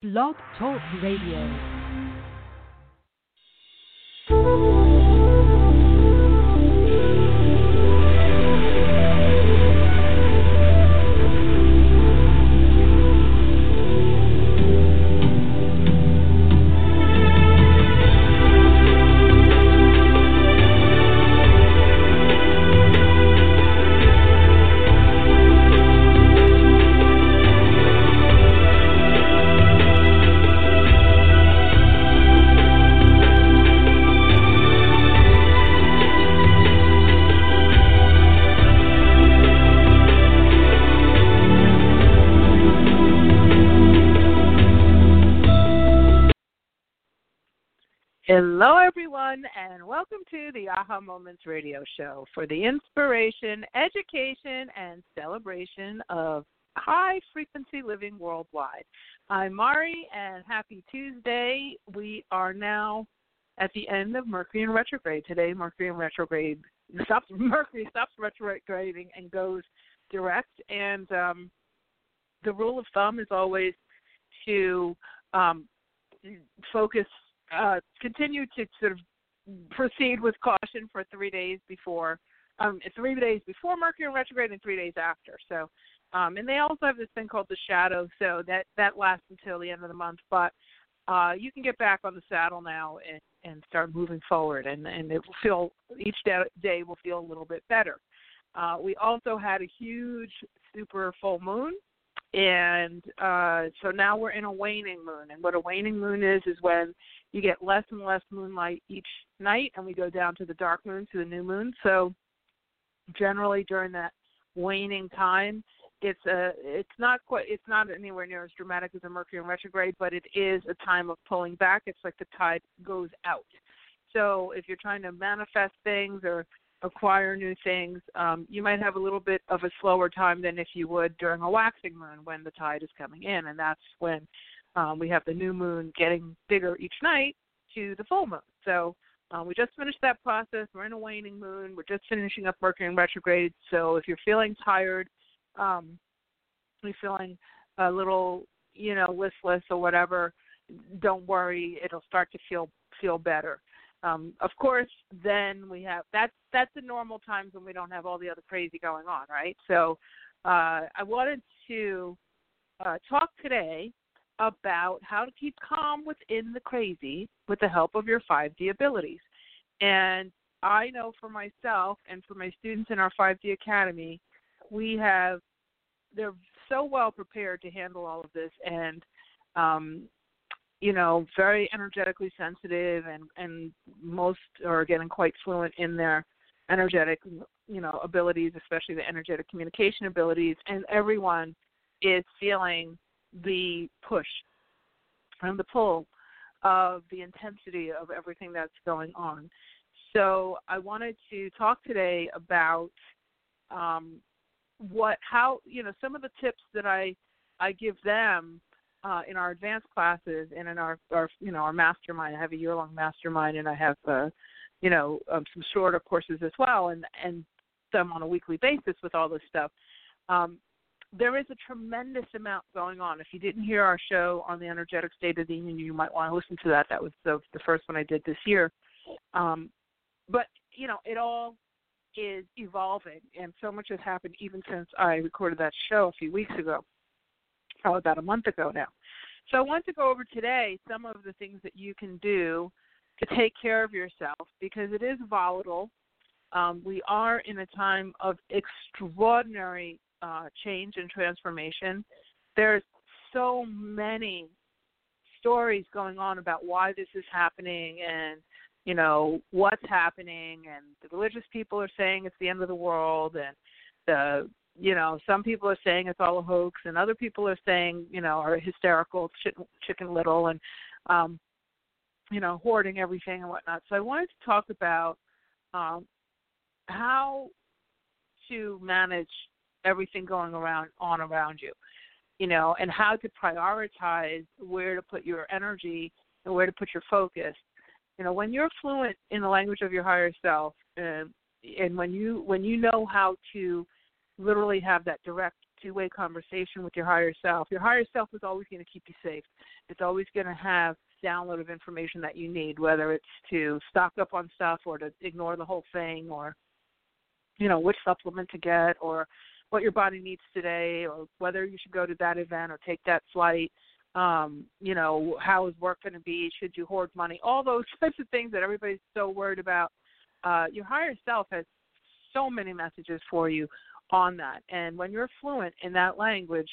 Blog Talk Radio. Everyone, and welcome to the Aha Moments radio show for the inspiration, education, and celebration of high frequency living worldwide. I'm Mari, and happy Tuesday. We are now at the end of Mercury in retrograde. Today, Mercury in retrograde stops. Mercury stops retrograding and goes direct. And um, the rule of thumb is always to um, focus uh, continue to sort of proceed with caution for three days before, um, three days before Mercury retrograde and three days after. So, um, and they also have this thing called the shadow, so that that lasts until the end of the month. But uh, you can get back on the saddle now and, and start moving forward, and and it will feel each day will feel a little bit better. Uh, we also had a huge super full moon and uh, so now we're in a waning moon. And what a waning moon is is when you get less and less moonlight each night, and we go down to the dark moon to the new moon. So generally during that waning time, it's a it's not quite it's not anywhere near as dramatic as a Mercury in retrograde, but it is a time of pulling back. It's like the tide goes out. So if you're trying to manifest things or acquire new things, um, you might have a little bit of a slower time than if you would during a waxing moon when the tide is coming in, and that's when um, we have the new moon getting bigger each night to the full moon. So um, we just finished that process. We're in a waning moon. We're just finishing up Mercury in retrograde. So if you're feeling tired, um, you're feeling a little, you know, listless or whatever, don't worry. It'll start to feel feel better. Um, of course, then we have that's that's the normal times when we don't have all the other crazy going on, right? So uh, I wanted to uh, talk today about how to keep calm within the crazy with the help of your 5D abilities. And I know for myself and for my students in our 5D Academy, we have they're so well prepared to handle all of this and um, you know, very energetically sensitive and and most are getting quite fluent in their energetic, you know, abilities, especially the energetic communication abilities, and everyone is feeling the push and the pull of the intensity of everything that's going on. So I wanted to talk today about um, what, how, you know, some of the tips that I I give them uh, in our advanced classes and in our, our you know our mastermind. I have a year long mastermind, and I have uh, you know um, some shorter courses as well, and and them on a weekly basis with all this stuff. Um, there is a tremendous amount going on. If you didn't hear our show on the energetic state of the union, you might want to listen to that. That was the, the first one I did this year. Um, but you know, it all is evolving, and so much has happened even since I recorded that show a few weeks ago probably about a month ago now. So I want to go over today some of the things that you can do to take care of yourself because it is volatile. Um, we are in a time of extraordinary uh, change and transformation. There's so many stories going on about why this is happening and you know what's happening and the religious people are saying it's the end of the world and the you know, some people are saying it's all a hoax, and other people are saying, you know, are hysterical, chicken, little, and um, you know, hoarding everything and whatnot. So I wanted to talk about um, how to manage everything going around on around you, you know, and how to prioritize where to put your energy and where to put your focus. You know, when you're fluent in the language of your higher self, and and when you when you know how to literally have that direct two way conversation with your higher self. Your higher self is always going to keep you safe. It's always going to have download of information that you need, whether it's to stock up on stuff or to ignore the whole thing or you know, which supplement to get or what your body needs today or whether you should go to that event or take that flight. Um, you know, how is work going to be? Should you hoard money? All those types of things that everybody's so worried about. Uh, your higher self has so many messages for you on that. And when you're fluent in that language,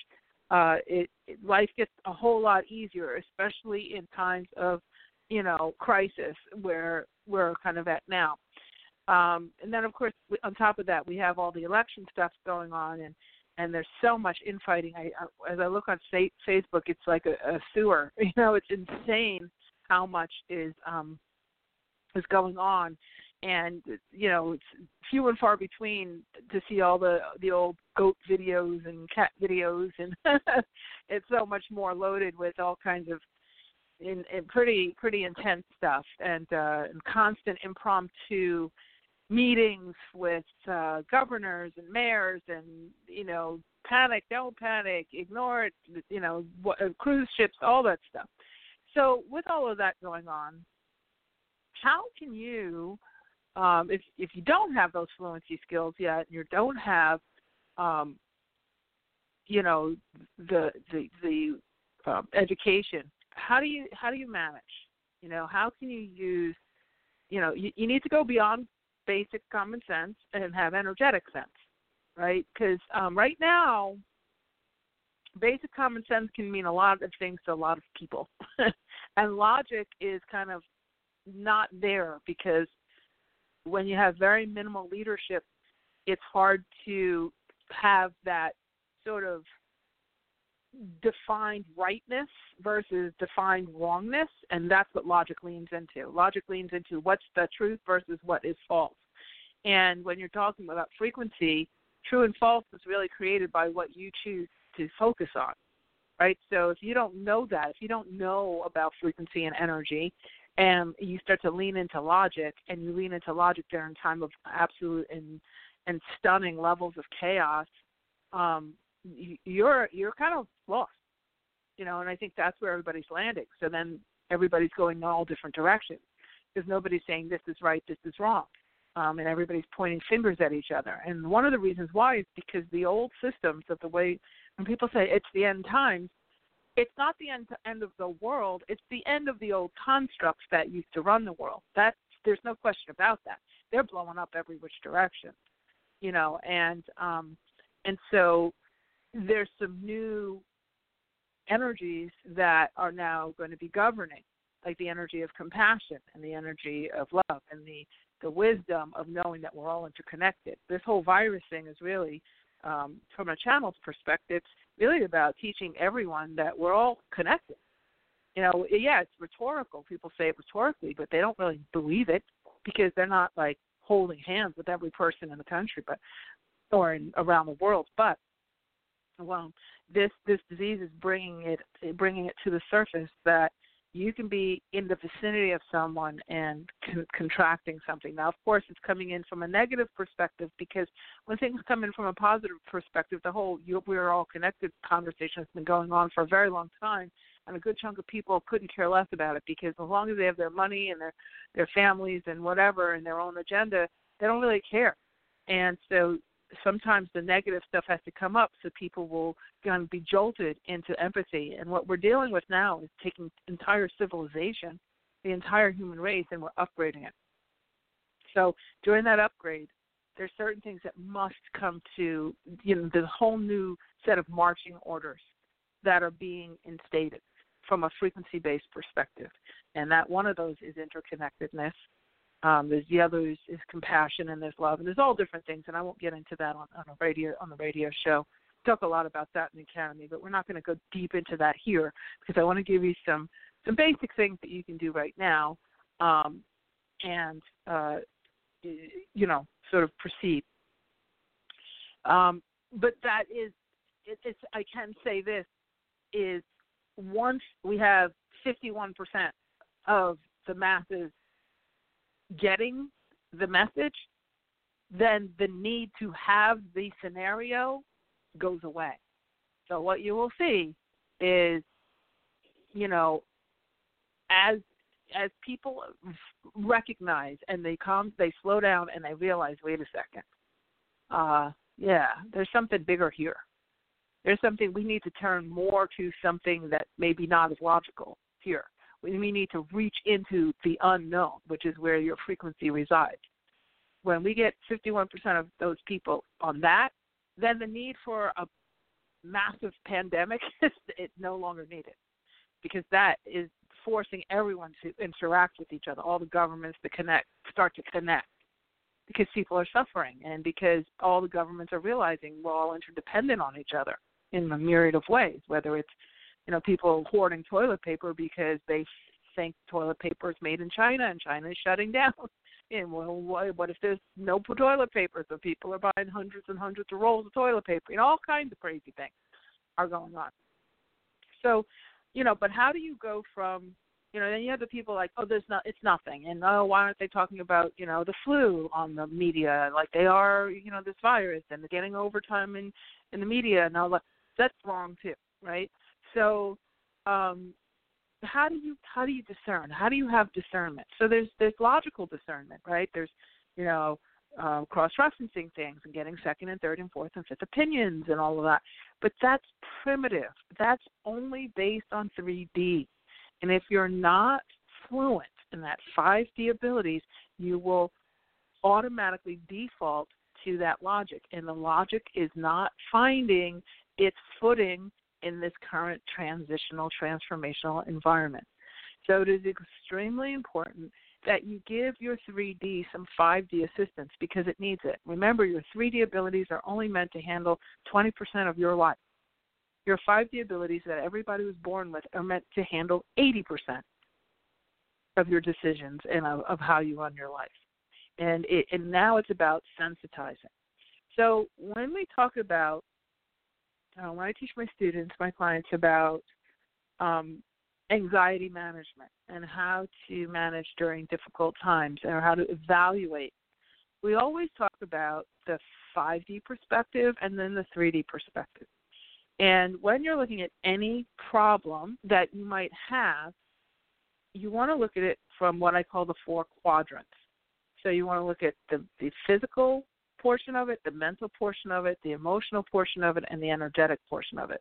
uh, it, it life gets a whole lot easier, especially in times of, you know, crisis where we're kind of at now. Um, and then, of course, on top of that, we have all the election stuff going on, and and there's so much infighting. I, I as I look on Facebook, it's like a, a sewer. You know, it's insane how much is um, is going on, and you know it's few and far between to see all the the old goat videos and cat videos and it's so much more loaded with all kinds of in, in pretty pretty intense stuff and uh and constant impromptu meetings with uh governors and mayors and you know panic don't panic ignore it you know what, uh, cruise ships all that stuff so with all of that going on how can you um, if if you don't have those fluency skills yet, and you don't have, um, you know, the the the um, education, how do you how do you manage? You know, how can you use? You know, you, you need to go beyond basic common sense and have energetic sense, right? Because um, right now, basic common sense can mean a lot of things to a lot of people, and logic is kind of not there because when you have very minimal leadership, it's hard to have that sort of defined rightness versus defined wrongness, and that's what logic leans into. Logic leans into what's the truth versus what is false. And when you're talking about frequency, true and false is really created by what you choose to focus on, right? So if you don't know that, if you don't know about frequency and energy, and you start to lean into logic and you lean into logic during time of absolute and and stunning levels of chaos um you're you're kind of lost you know and i think that's where everybody's landing so then everybody's going in all different directions because nobody's saying this is right this is wrong um and everybody's pointing fingers at each other and one of the reasons why is because the old systems of the way when people say it's the end times it's not the end end of the world. It's the end of the old constructs that used to run the world. That's there's no question about that. They're blowing up every which direction, you know, and um, and so there's some new energies that are now going to be governing, like the energy of compassion and the energy of love and the the wisdom of knowing that we're all interconnected. This whole virus thing is really, um, from a channel's perspective, really about teaching everyone that we're all connected. You know, yeah, it's rhetorical. People say it rhetorically, but they don't really believe it because they're not like holding hands with every person in the country, but or in, around the world. But well, this this disease is bringing it bringing it to the surface that you can be in the vicinity of someone and con- contracting something. Now, of course, it's coming in from a negative perspective because when things come in from a positive perspective, the whole you, "we're all connected" conversation has been going on for a very long time, and a good chunk of people couldn't care less about it because as long as they have their money and their their families and whatever and their own agenda, they don't really care. And so sometimes the negative stuff has to come up so people will kind of be jolted into empathy. And what we're dealing with now is taking entire civilization, the entire human race, and we're upgrading it. So during that upgrade, there's certain things that must come to you know the whole new set of marching orders that are being instated from a frequency based perspective. And that one of those is interconnectedness um, there's the others is compassion and there's love and there's all different things and I won't get into that on, on a radio on the radio show. Talk a lot about that in the academy, but we're not going to go deep into that here because I want to give you some some basic things that you can do right now, um, and uh, you know sort of proceed. Um, but that is it, it's I can say this is once we have 51% of the masses getting the message, then the need to have the scenario goes away. So what you will see is, you know, as as people recognize and they come, they slow down and they realize, wait a second, uh, yeah, there's something bigger here. There's something we need to turn more to something that maybe not as logical here. We need to reach into the unknown, which is where your frequency resides. When we get 51% of those people on that, then the need for a massive pandemic is it's no longer needed because that is forcing everyone to interact with each other, all the governments to connect, start to connect because people are suffering and because all the governments are realizing we're all interdependent on each other in a myriad of ways, whether it's you know people hoarding toilet paper because they think toilet paper is made in China and China is shutting down. And well, what if there's no toilet paper? So people are buying hundreds and hundreds of rolls of toilet paper. You know, all kinds of crazy things are going on. So, you know, but how do you go from you know, then you have the people like, oh, there's not, it's nothing, and oh, why aren't they talking about, you know, the flu on the media like they are, you know, this virus, and they're getting overtime in in the media and all that. That's wrong too, right? So, um, how do you how do you discern? How do you have discernment? So there's there's logical discernment, right? There's, you know, um, cross-referencing things and getting second and third and fourth and fifth opinions and all of that. But that's primitive. That's only based on 3D. And if you're not fluent in that 5D abilities, you will automatically default to that logic. And the logic is not finding its footing in this current transitional, transformational environment. So it is extremely important that you give your 3D some 5D assistance because it needs it. Remember, your 3D abilities are only meant to handle 20% of your life. Your 5D abilities that everybody was born with are meant to handle 80% of your decisions and of, of how you run your life. And it, and now it's about sensitizing. So when we talk about uh, when I teach my students, my clients about um, anxiety management and how to manage during difficult times or how to evaluate, we always talk about the 5D perspective and then the 3D perspective. And when you're looking at any problem that you might have, you want to look at it from what I call the four quadrants. So you want to look at the, the physical portion of it, the mental portion of it, the emotional portion of it, and the energetic portion of it.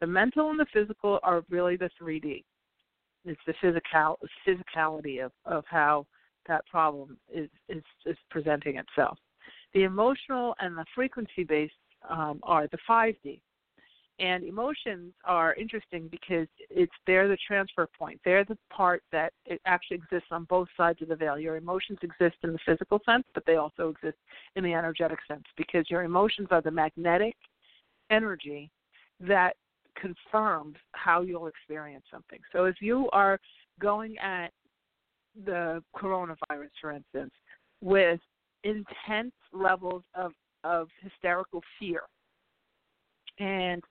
The mental and the physical are really the 3D. It's the physical physicality of, of how that problem is, is, is presenting itself. The emotional and the frequency based um, are the 5D. And emotions are interesting because it's they're the transfer point. They're the part that it actually exists on both sides of the veil. Your emotions exist in the physical sense, but they also exist in the energetic sense because your emotions are the magnetic energy that confirms how you'll experience something. So if you are going at the coronavirus, for instance, with intense levels of, of hysterical fear and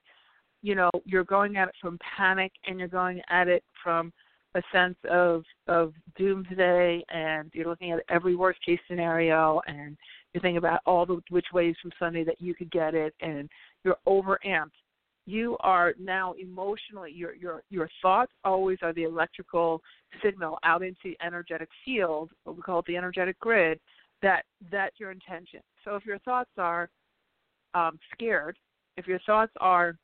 you know you're going at it from panic and you're going at it from a sense of of doomsday and you're looking at every worst case scenario and you're thinking about all the which ways from Sunday that you could get it and you're overamped you are now emotionally your your your thoughts always are the electrical signal out into the energetic field what we call the energetic grid that that's your intention. So if your thoughts are um, scared if your thoughts are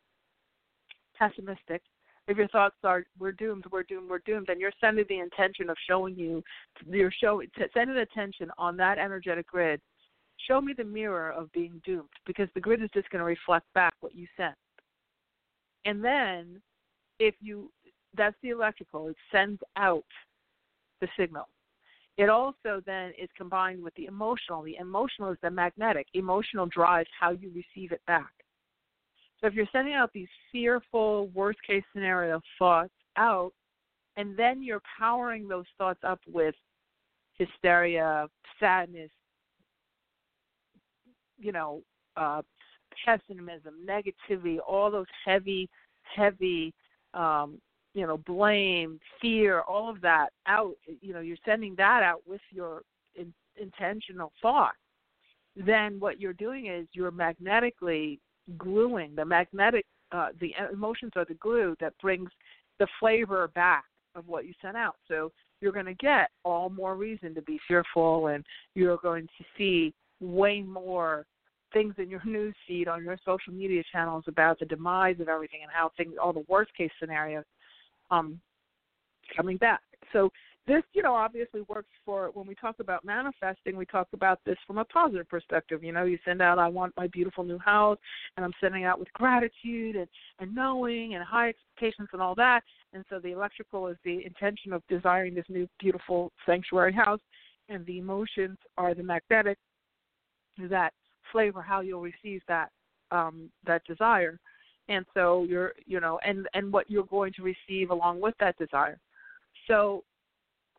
pessimistic, if your thoughts are we're doomed, we're doomed, we're doomed, then you're sending the intention of showing you, you're showing sending attention on that energetic grid. Show me the mirror of being doomed because the grid is just going to reflect back what you sent. And then, if you, that's the electrical. It sends out the signal. It also then is combined with the emotional. The emotional is the magnetic. Emotional drives how you receive it back. So if you're sending out these fearful, worst case scenario thoughts out, and then you're powering those thoughts up with hysteria, sadness, you know, uh, pessimism, negativity, all those heavy, heavy, um, you know, blame, fear, all of that out. You know, you're sending that out with your in, intentional thought. Then what you're doing is you're magnetically gluing the magnetic uh, the emotions are the glue that brings the flavor back of what you sent out. So you're going to get all more reason to be fearful, and you're going to see way more things in your news feed on your social media channels about the demise of everything and how things, all the worst case scenarios, um, coming back. So this, you know, obviously works for when we talk about manifesting, we talk about this from a positive perspective. You know, you send out, I want my beautiful new house, and I'm sending out with gratitude and, and knowing and high expectations and all that. And so the electrical is the intention of desiring this new beautiful sanctuary house, and the emotions are the magnetic that flavor how you'll receive that um, that desire. And so you're, you know, and and what you're going to receive along with that desire. So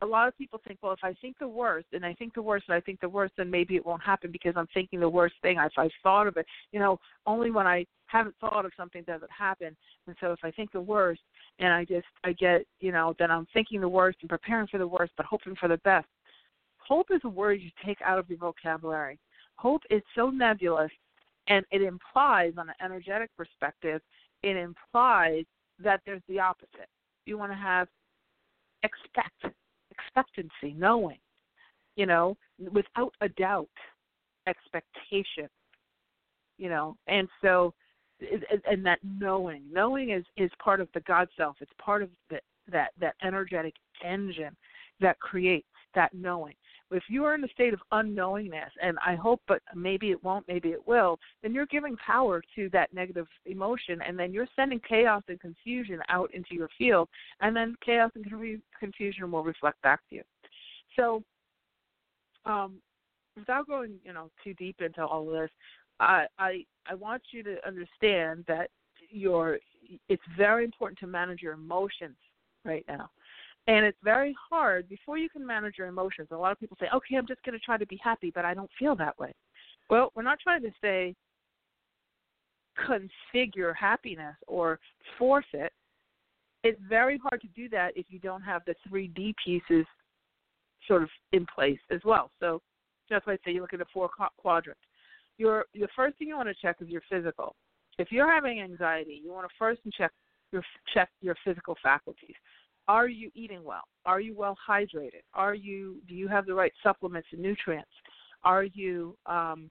a lot of people think, well, if I think the worst and I think the worst and I think the worst, then maybe it won't happen because I'm thinking the worst thing. If I've thought of it, you know, only when I haven't thought of something does it happen. And so if I think the worst and I just, I get, you know, then I'm thinking the worst and preparing for the worst, but hoping for the best. Hope is a word you take out of your vocabulary. Hope is so nebulous and it implies, on an energetic perspective, it implies that there's the opposite. You want to have expect expectancy, knowing, you know, without a doubt, expectation, you know, and so, and that knowing, knowing is is part of the God self. It's part of the, that that energetic engine that creates that knowing. If you are in a state of unknowingness, and I hope, but maybe it won't, maybe it will, then you're giving power to that negative emotion, and then you're sending chaos and confusion out into your field, and then chaos and confusion will reflect back to you. So, um, without going, you know, too deep into all of this, I I, I want you to understand that your it's very important to manage your emotions right now. And it's very hard before you can manage your emotions. A lot of people say, okay, I'm just going to try to be happy, but I don't feel that way. Well, we're not trying to say configure happiness or force it. It's very hard to do that if you don't have the 3D pieces sort of in place as well. So that's why I say you look at the four quadrants. Your your first thing you want to check is your physical. If you're having anxiety, you want to first check your check your physical faculties are you eating well? Are you well hydrated? Are you do you have the right supplements and nutrients? Are you um,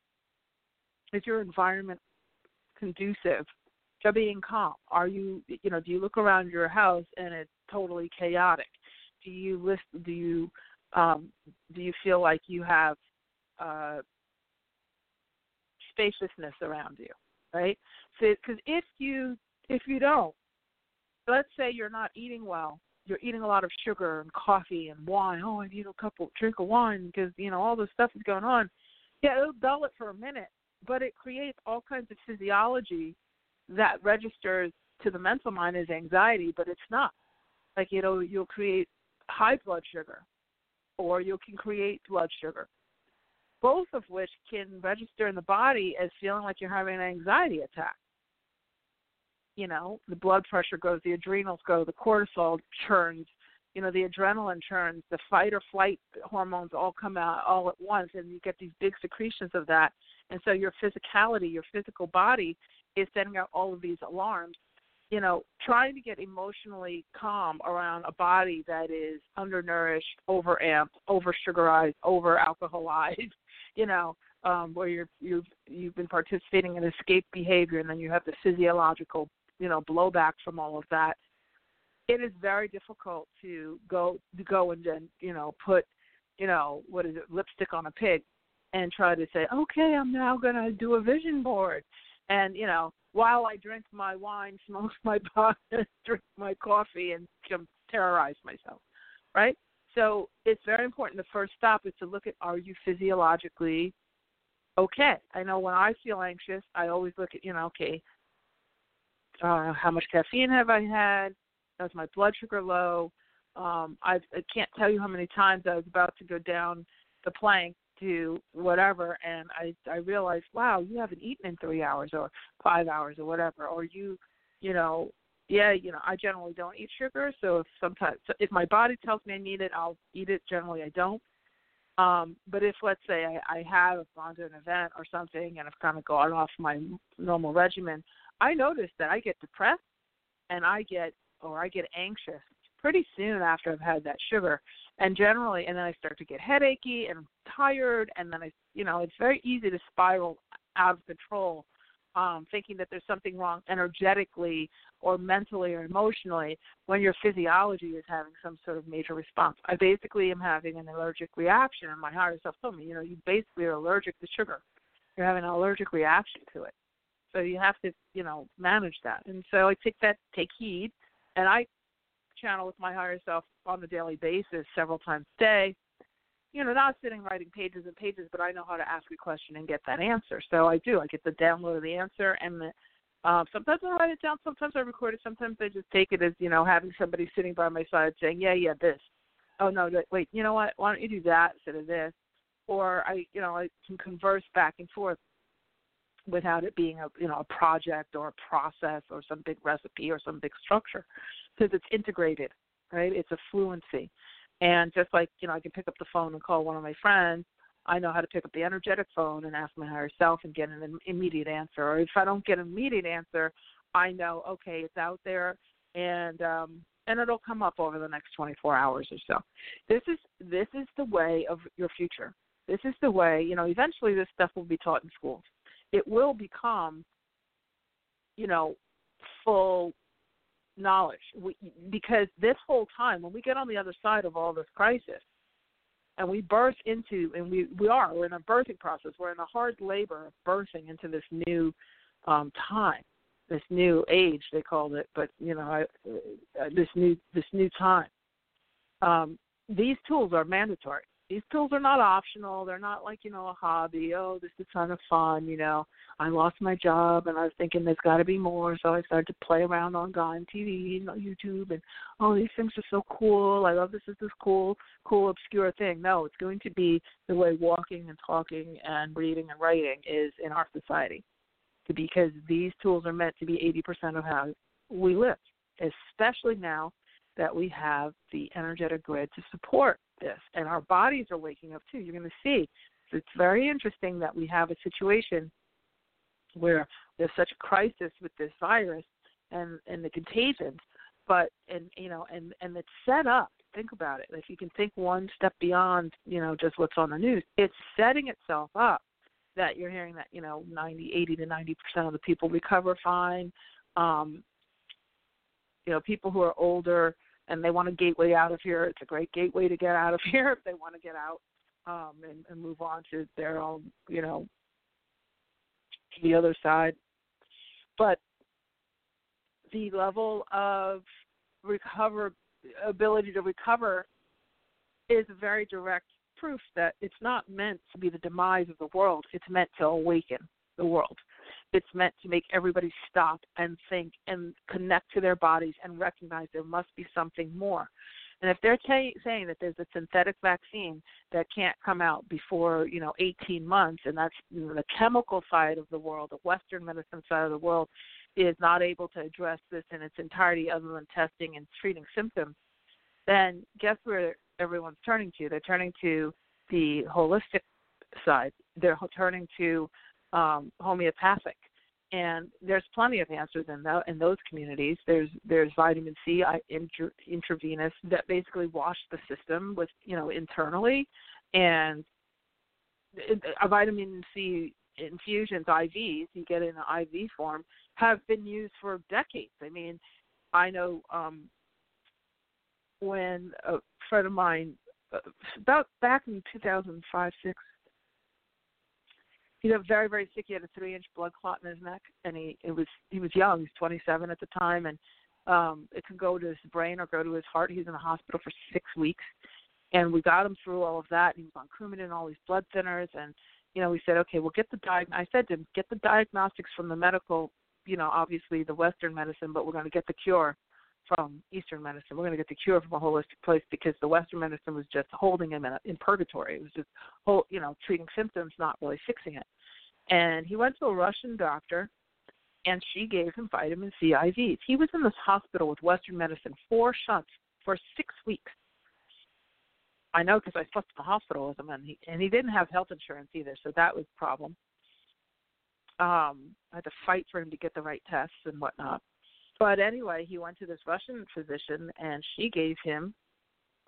is your environment conducive to being calm? Are you you know do you look around your house and it's totally chaotic? Do you list do you um, do you feel like you have uh, spaciousness around you, right? So because if you if you don't, let's say you're not eating well you're eating a lot of sugar and coffee and wine. Oh, I need a cup of drink of wine because you know all this stuff is going on. Yeah, it'll dull it for a minute, but it creates all kinds of physiology that registers to the mental mind as anxiety, but it's not. Like you know, you'll create high blood sugar, or you can create blood sugar, both of which can register in the body as feeling like you're having an anxiety attack you know, the blood pressure goes, the adrenals go, the cortisol churns, you know, the adrenaline churns, the fight or flight hormones all come out all at once, and you get these big secretions of that. And so your physicality, your physical body is sending out all of these alarms. You know, trying to get emotionally calm around a body that is undernourished, overamped, over sugarized, over alcoholized, you know, um, where you're you've you've been participating in escape behavior and then you have the physiological you know blowback from all of that it is very difficult to go to go and then you know put you know what is it lipstick on a pig and try to say okay i'm now going to do a vision board. And you know while i drink my wine smoke my pot drink my coffee and terrorize myself right? So it's very important the first stop is to look at are you physiologically okay? I know when i feel anxious i always look at you know okay uh, how much caffeine have I had? Is my blood sugar low? Um, I've, I can't tell you how many times I was about to go down the plank to whatever, and I I realized, wow, you haven't eaten in three hours or five hours or whatever, or you, you know, yeah, you know, I generally don't eat sugar, so if sometimes so if my body tells me I need it, I'll eat it. Generally, I don't. Um, but if let's say I, I have gone to an event or something and I've kind of gone off my normal regimen, I notice that I get depressed and I get or I get anxious pretty soon after I've had that sugar. And generally and then I start to get headachy and tired and then I you know, it's very easy to spiral out of control um, thinking that there's something wrong energetically or mentally or emotionally when your physiology is having some sort of major response. I basically am having an allergic reaction, and my higher self told me, you know, you basically are allergic to sugar. You're having an allergic reaction to it. So you have to, you know, manage that. And so I take that, take heed, and I channel with my higher self on a daily basis, several times a day you know, not sitting writing pages and pages, but I know how to ask a question and get that answer. So I do. I get the download of the answer, and the, uh, sometimes I write it down. Sometimes I record it. Sometimes I just take it as you know, having somebody sitting by my side saying, "Yeah, yeah, this." Oh no, wait. You know what? Why don't you do that instead of this? Or I, you know, I can converse back and forth without it being a you know a project or a process or some big recipe or some big structure because it's integrated right it's a fluency and just like, you know, I can pick up the phone and call one of my friends, I know how to pick up the energetic phone and ask my higher self and get an immediate answer. Or if I don't get an immediate answer, I know, okay, it's out there and um and it'll come up over the next 24 hours or so. This is this is the way of your future. This is the way, you know, eventually this stuff will be taught in schools. It will become you know, full knowledge. We, because this whole time when we get on the other side of all this crisis and we birth into and we we are we're in a birthing process we're in a hard labor of birthing into this new um time this new age they called it but you know I, uh, this new this new time. Um these tools are mandatory these tools are not optional. They're not like, you know, a hobby. Oh, this is kind of fun, you know. I lost my job and I was thinking there's got to be more, so I started to play around on God TV and YouTube and oh, these things are so cool. I love this is this cool, cool obscure thing. No, it's going to be the way walking and talking and reading and writing is in our society. Because these tools are meant to be 80% of how we live, especially now that we have the energetic grid to support this, and our bodies are waking up too. You're going to see. So it's very interesting that we have a situation where there's such a crisis with this virus and and the contagions, but and you know and and it's set up. Think about it. If you can think one step beyond, you know, just what's on the news, it's setting itself up that you're hearing that you know 90, 80 to 90 percent of the people recover fine. Um, you know, people who are older and they want a gateway out of here. It's a great gateway to get out of here if they want to get out um, and, and move on to their own, you know, to the other side. But the level of recover ability to recover is a very direct proof that it's not meant to be the demise of the world. It's meant to awaken the world. It's meant to make everybody stop and think and connect to their bodies and recognize there must be something more. And if they're t- saying that there's a synthetic vaccine that can't come out before, you know, 18 months, and that's you know, the chemical side of the world, the Western medicine side of the world, is not able to address this in its entirety other than testing and treating symptoms, then guess where everyone's turning to? They're turning to the holistic side. They're turning to um, homeopathic. And there's plenty of answers in that in those communities. There's there's vitamin C intra, intravenous that basically wash the system with you know internally, and a vitamin C infusions IVs you get in an IV form have been used for decades. I mean, I know um, when a friend of mine uh, about back in 2005 six he's very very sick. He had a three inch blood clot in his neck, and he it was he was young. He's 27 at the time, and um, it could go to his brain or go to his heart. He's in the hospital for six weeks, and we got him through all of that. He was on Coumadin and all these blood thinners, and you know we said, okay, we'll get the diag. I said to him, get the diagnostics from the medical, you know, obviously the Western medicine, but we're going to get the cure from Eastern medicine. We're going to get the cure from a holistic place because the Western medicine was just holding him in, a, in purgatory. It was just, whole, you know, treating symptoms, not really fixing it. And he went to a Russian doctor, and she gave him vitamin C IVs. He was in this hospital with Western medicine, four shots for six weeks. I know because I slept in the hospital with him, and he and he didn't have health insurance either, so that was a problem. Um, I had to fight for him to get the right tests and whatnot. But anyway, he went to this Russian physician, and she gave him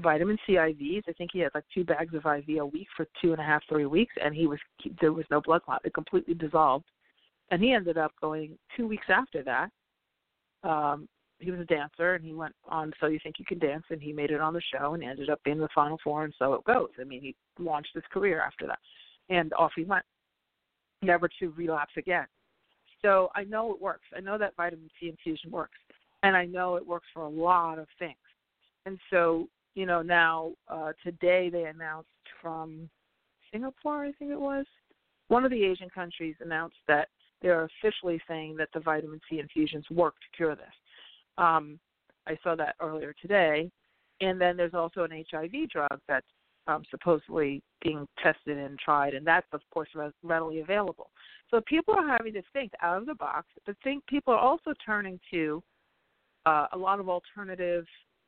vitamin C IVs. I think he had like two bags of IV a week for two and a half, three weeks, and he was there was no blood clot. It completely dissolved, and he ended up going two weeks after that. Um, he was a dancer, and he went on So You Think You Can Dance, and he made it on the show, and ended up being the final four, and so it goes. I mean, he launched his career after that, and off he went, never to relapse again. So I know it works. I know that vitamin C infusion works, and I know it works for a lot of things. And so you know, now uh, today they announced from Singapore, I think it was, one of the Asian countries announced that they're officially saying that the vitamin C infusions work to cure this. Um, I saw that earlier today. And then there's also an HIV drug that's um, supposedly being tested and tried, and that's of course readily available. So people are having to think out of the box, but think people are also turning to uh, a lot of alternative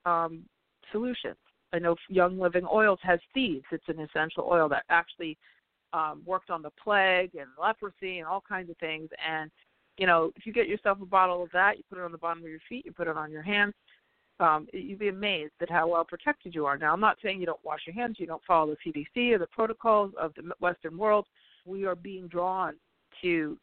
um, solutions. I know Young Living Oils has thieves. It's an essential oil that actually um, worked on the plague and leprosy and all kinds of things. And you know, if you get yourself a bottle of that, you put it on the bottom of your feet, you put it on your hands. Um, you'd be amazed at how well protected you are. Now, I'm not saying you don't wash your hands, you don't follow the CDC or the protocols of the Western world. We are being drawn to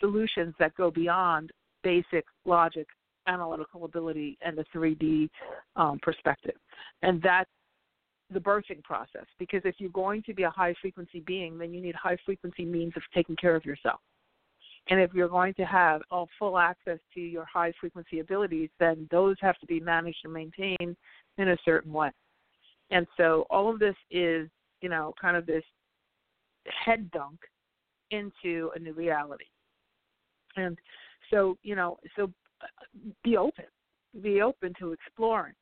solutions that go beyond basic logic analytical ability and the 3D um, perspective. And that's the birthing process because if you're going to be a high frequency being, then you need high frequency means of taking care of yourself. And if you're going to have all full access to your high frequency abilities, then those have to be managed and maintained in a certain way. And so all of this is, you know, kind of this head dunk into a new reality. And so, you know, so be open, be open to exploring.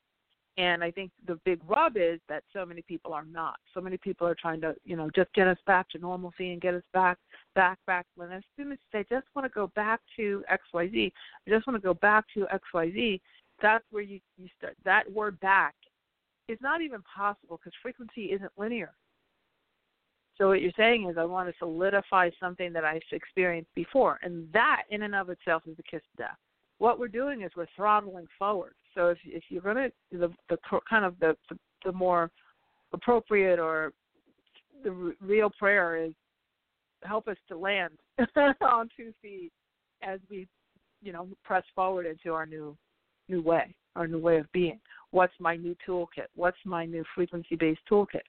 And I think the big rub is that so many people are not. So many people are trying to, you know, just get us back to normalcy and get us back, back, back. When as soon as they just want to go back to X, Y, Z, I just want to go back to X, Y, Z. That's where you you start. That word back is not even possible because frequency isn't linear. So what you're saying is I want to solidify something that I've experienced before, and that in and of itself is the kiss of death what we're doing is we're throttling forward. So if if you're to the the kind of the, the the more appropriate or the real prayer is help us to land on two feet as we you know press forward into our new new way our new way of being. What's my new toolkit? What's my new frequency based toolkit?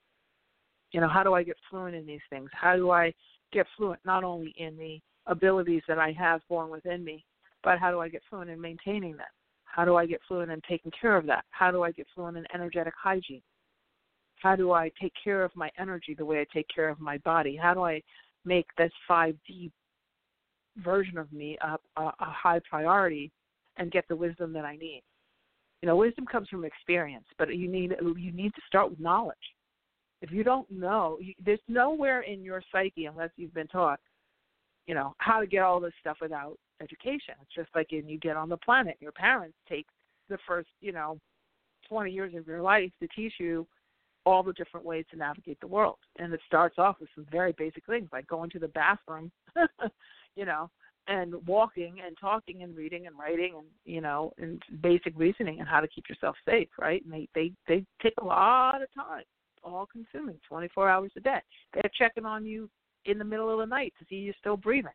You know how do i get fluent in these things? How do i get fluent not only in the abilities that i have born within me but how do I get fluent in maintaining that? How do I get fluent in taking care of that? How do I get fluent in energetic hygiene? How do I take care of my energy the way I take care of my body? How do I make this 5D version of me a, a, a high priority and get the wisdom that I need? You know, wisdom comes from experience, but you need you need to start with knowledge. If you don't know, you, there's nowhere in your psyche unless you've been taught, you know, how to get all this stuff without education. It's just like when you get on the planet. Your parents take the first, you know, 20 years of your life to teach you all the different ways to navigate the world. And it starts off with some very basic things like going to the bathroom, you know, and walking and talking and reading and writing and you know and basic reasoning and how to keep yourself safe, right? And they they they take a lot of time, all consuming, 24 hours a day. They're checking on you in the middle of the night to see you're still breathing.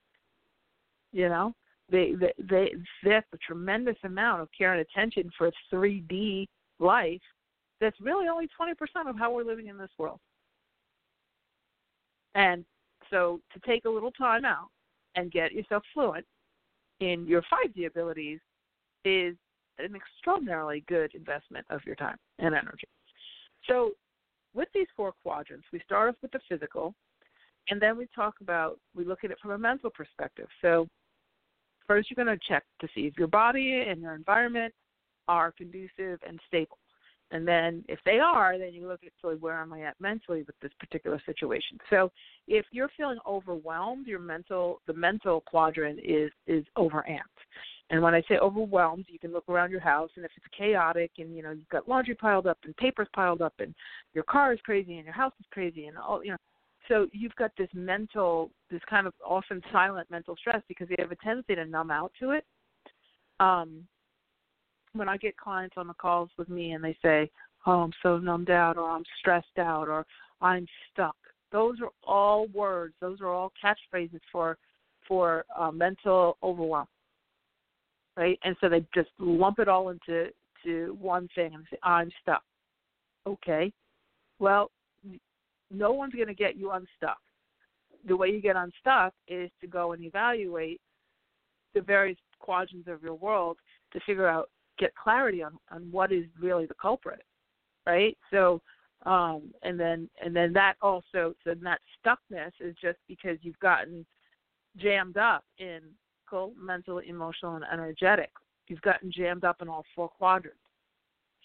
You know, they, they, they that's a tremendous amount of care and attention for a 3D life. That's really only 20% of how we're living in this world. And so to take a little time out and get yourself fluent in your 5D abilities is an extraordinarily good investment of your time and energy. So with these four quadrants, we start off with the physical, and then we talk about we look at it from a mental perspective. So first you're going to check to see if your body and your environment are conducive and stable. And then if they are, then you look at so where am I at mentally with this particular situation. So if you're feeling overwhelmed, your mental the mental quadrant is is overamped. And when I say overwhelmed, you can look around your house and if it's chaotic and you know you've got laundry piled up and papers piled up and your car is crazy and your house is crazy and all you know so you've got this mental, this kind of often silent mental stress because they have a tendency to numb out to it. Um, when I get clients on the calls with me and they say, "Oh, I'm so numbed out," or "I'm stressed out," or "I'm stuck," those are all words. Those are all catchphrases for for uh, mental overwhelm, right? And so they just lump it all into to one thing and say, "I'm stuck." Okay, well, no one's going to get you unstuck. The way you get unstuck is to go and evaluate the various quadrants of your world to figure out, get clarity on on what is really the culprit, right? So, um, and then and then that also, so that stuckness is just because you've gotten jammed up in mental, emotional, and energetic. You've gotten jammed up in all four quadrants.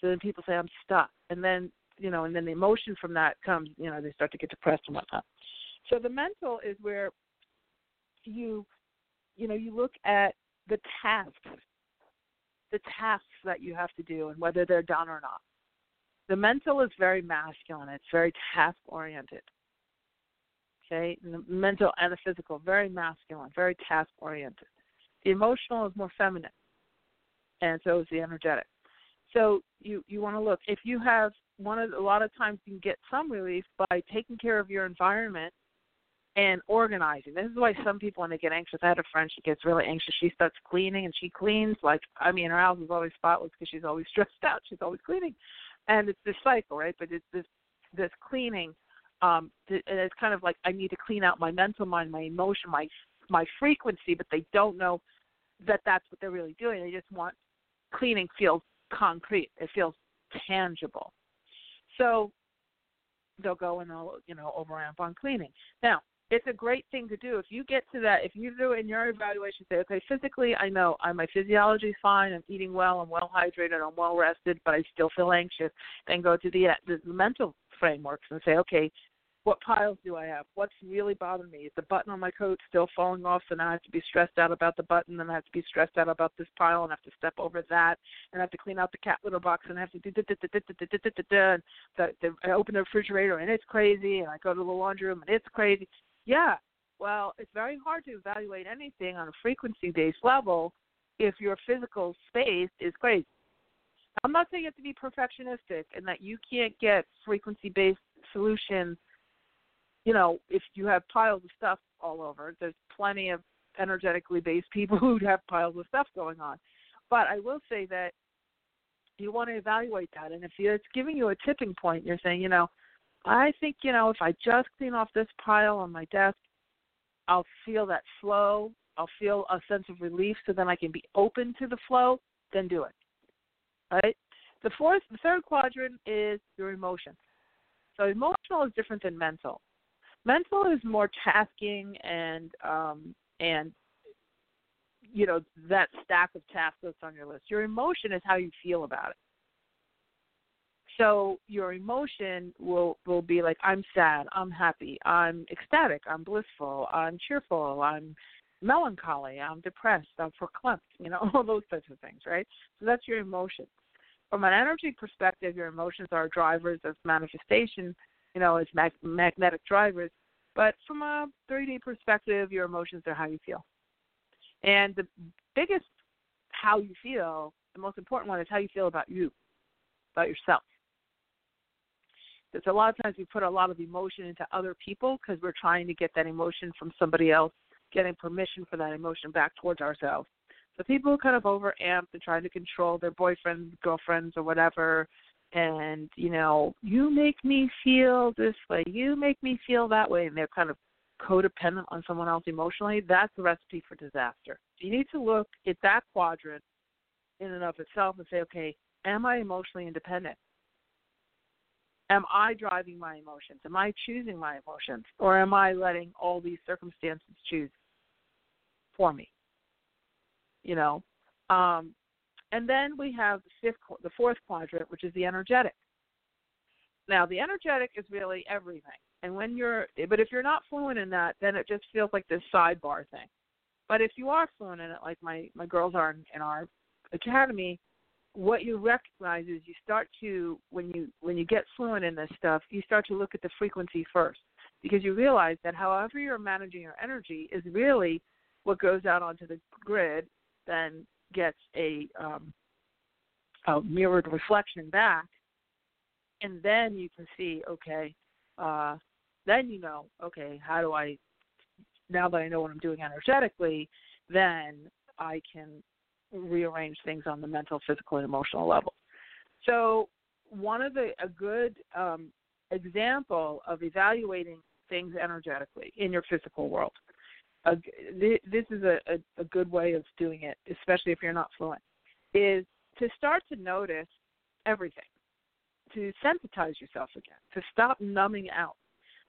So then people say, I'm stuck. And then you know, and then the emotion from that comes, you know, they start to get depressed and whatnot. So the mental is where you, you know, you look at the tasks, the tasks that you have to do and whether they're done or not. The mental is very masculine. It's very task oriented. Okay, and the mental and the physical, very masculine, very task oriented. The emotional is more feminine, and so is the energetic. So you you want to look if you have one of a lot of times you can get some relief by taking care of your environment and organizing. This is why some people when they get anxious. I had a friend she gets really anxious. She starts cleaning and she cleans like I mean her house is always spotless because she's always stressed out. She's always cleaning, and it's this cycle, right? But it's this this cleaning. Um, and it's kind of like I need to clean out my mental mind, my emotion, my my frequency, but they don't know that that's what they're really doing. They just want cleaning feels concrete. It feels tangible. So they'll go and they'll, you know, overamp on cleaning. Now, it's a great thing to do. If you get to that, if you do in your evaluation, say, okay, physically, I know I, my physiology is fine. I'm eating well. I'm well hydrated. I'm well rested, but I still feel anxious. Then go to the, uh, the mental frameworks and say, okay, what piles do I have? What's really bothering me? Is the button on my coat still falling off? So now I have to be stressed out about the button, and I have to be stressed out about this pile, and I have to step over that, and I have to clean out the cat litter box, and I have to do da da da da da da da da. And the, the, I open the refrigerator, and it's crazy, and I go to the laundry room, and it's crazy. Yeah, well, it's very hard to evaluate anything on a frequency-based level if your physical space is crazy. I'm not saying you have to be perfectionistic and that you can't get frequency-based solutions you know, if you have piles of stuff all over, there's plenty of energetically based people who have piles of stuff going on. But I will say that you want to evaluate that, and if it's giving you a tipping point, you're saying, you know, I think you know if I just clean off this pile on my desk, I'll feel that flow. I'll feel a sense of relief, so then I can be open to the flow. Then do it. Right. The fourth, the third quadrant is your emotion. So emotional is different than mental mental is more tasking and um and you know that stack of tasks that's on your list. Your emotion is how you feel about it. So your emotion will will be like i'm sad i'm happy i'm ecstatic i'm blissful i'm cheerful i'm melancholy i'm depressed i'm verklempt you know all those types of things right? So that's your emotion. From an energy perspective your emotions are drivers of manifestation you know, as mag- magnetic drivers. But from a 3D perspective, your emotions are how you feel. And the biggest how you feel, the most important one is how you feel about you, about yourself. Because a lot of times we put a lot of emotion into other people because we're trying to get that emotion from somebody else, getting permission for that emotion back towards ourselves. So people kind of overamped and trying to control their boyfriends, girlfriends, or whatever, and you know you make me feel this way you make me feel that way and they're kind of codependent on someone else emotionally that's a recipe for disaster. You need to look at that quadrant in and of itself and say okay am i emotionally independent? Am i driving my emotions? Am i choosing my emotions? Or am i letting all these circumstances choose for me? You know? Um and then we have the fifth, the fourth quadrant, which is the energetic. Now, the energetic is really everything. And when you're, but if you're not fluent in that, then it just feels like this sidebar thing. But if you are fluent in it, like my my girls are in, in our academy, what you recognize is you start to when you when you get fluent in this stuff, you start to look at the frequency first. because you realize that however you're managing your energy is really what goes out onto the grid, then gets a, um, a mirrored reflection back, and then you can see, okay, uh, then you know, okay, how do I, now that I know what I'm doing energetically, then I can rearrange things on the mental, physical, and emotional level. So one of the a good um, example of evaluating things energetically in your physical world. Uh, this is a, a, a good way of doing it, especially if you're not fluent, is to start to notice everything, to sensitize yourself again, to stop numbing out.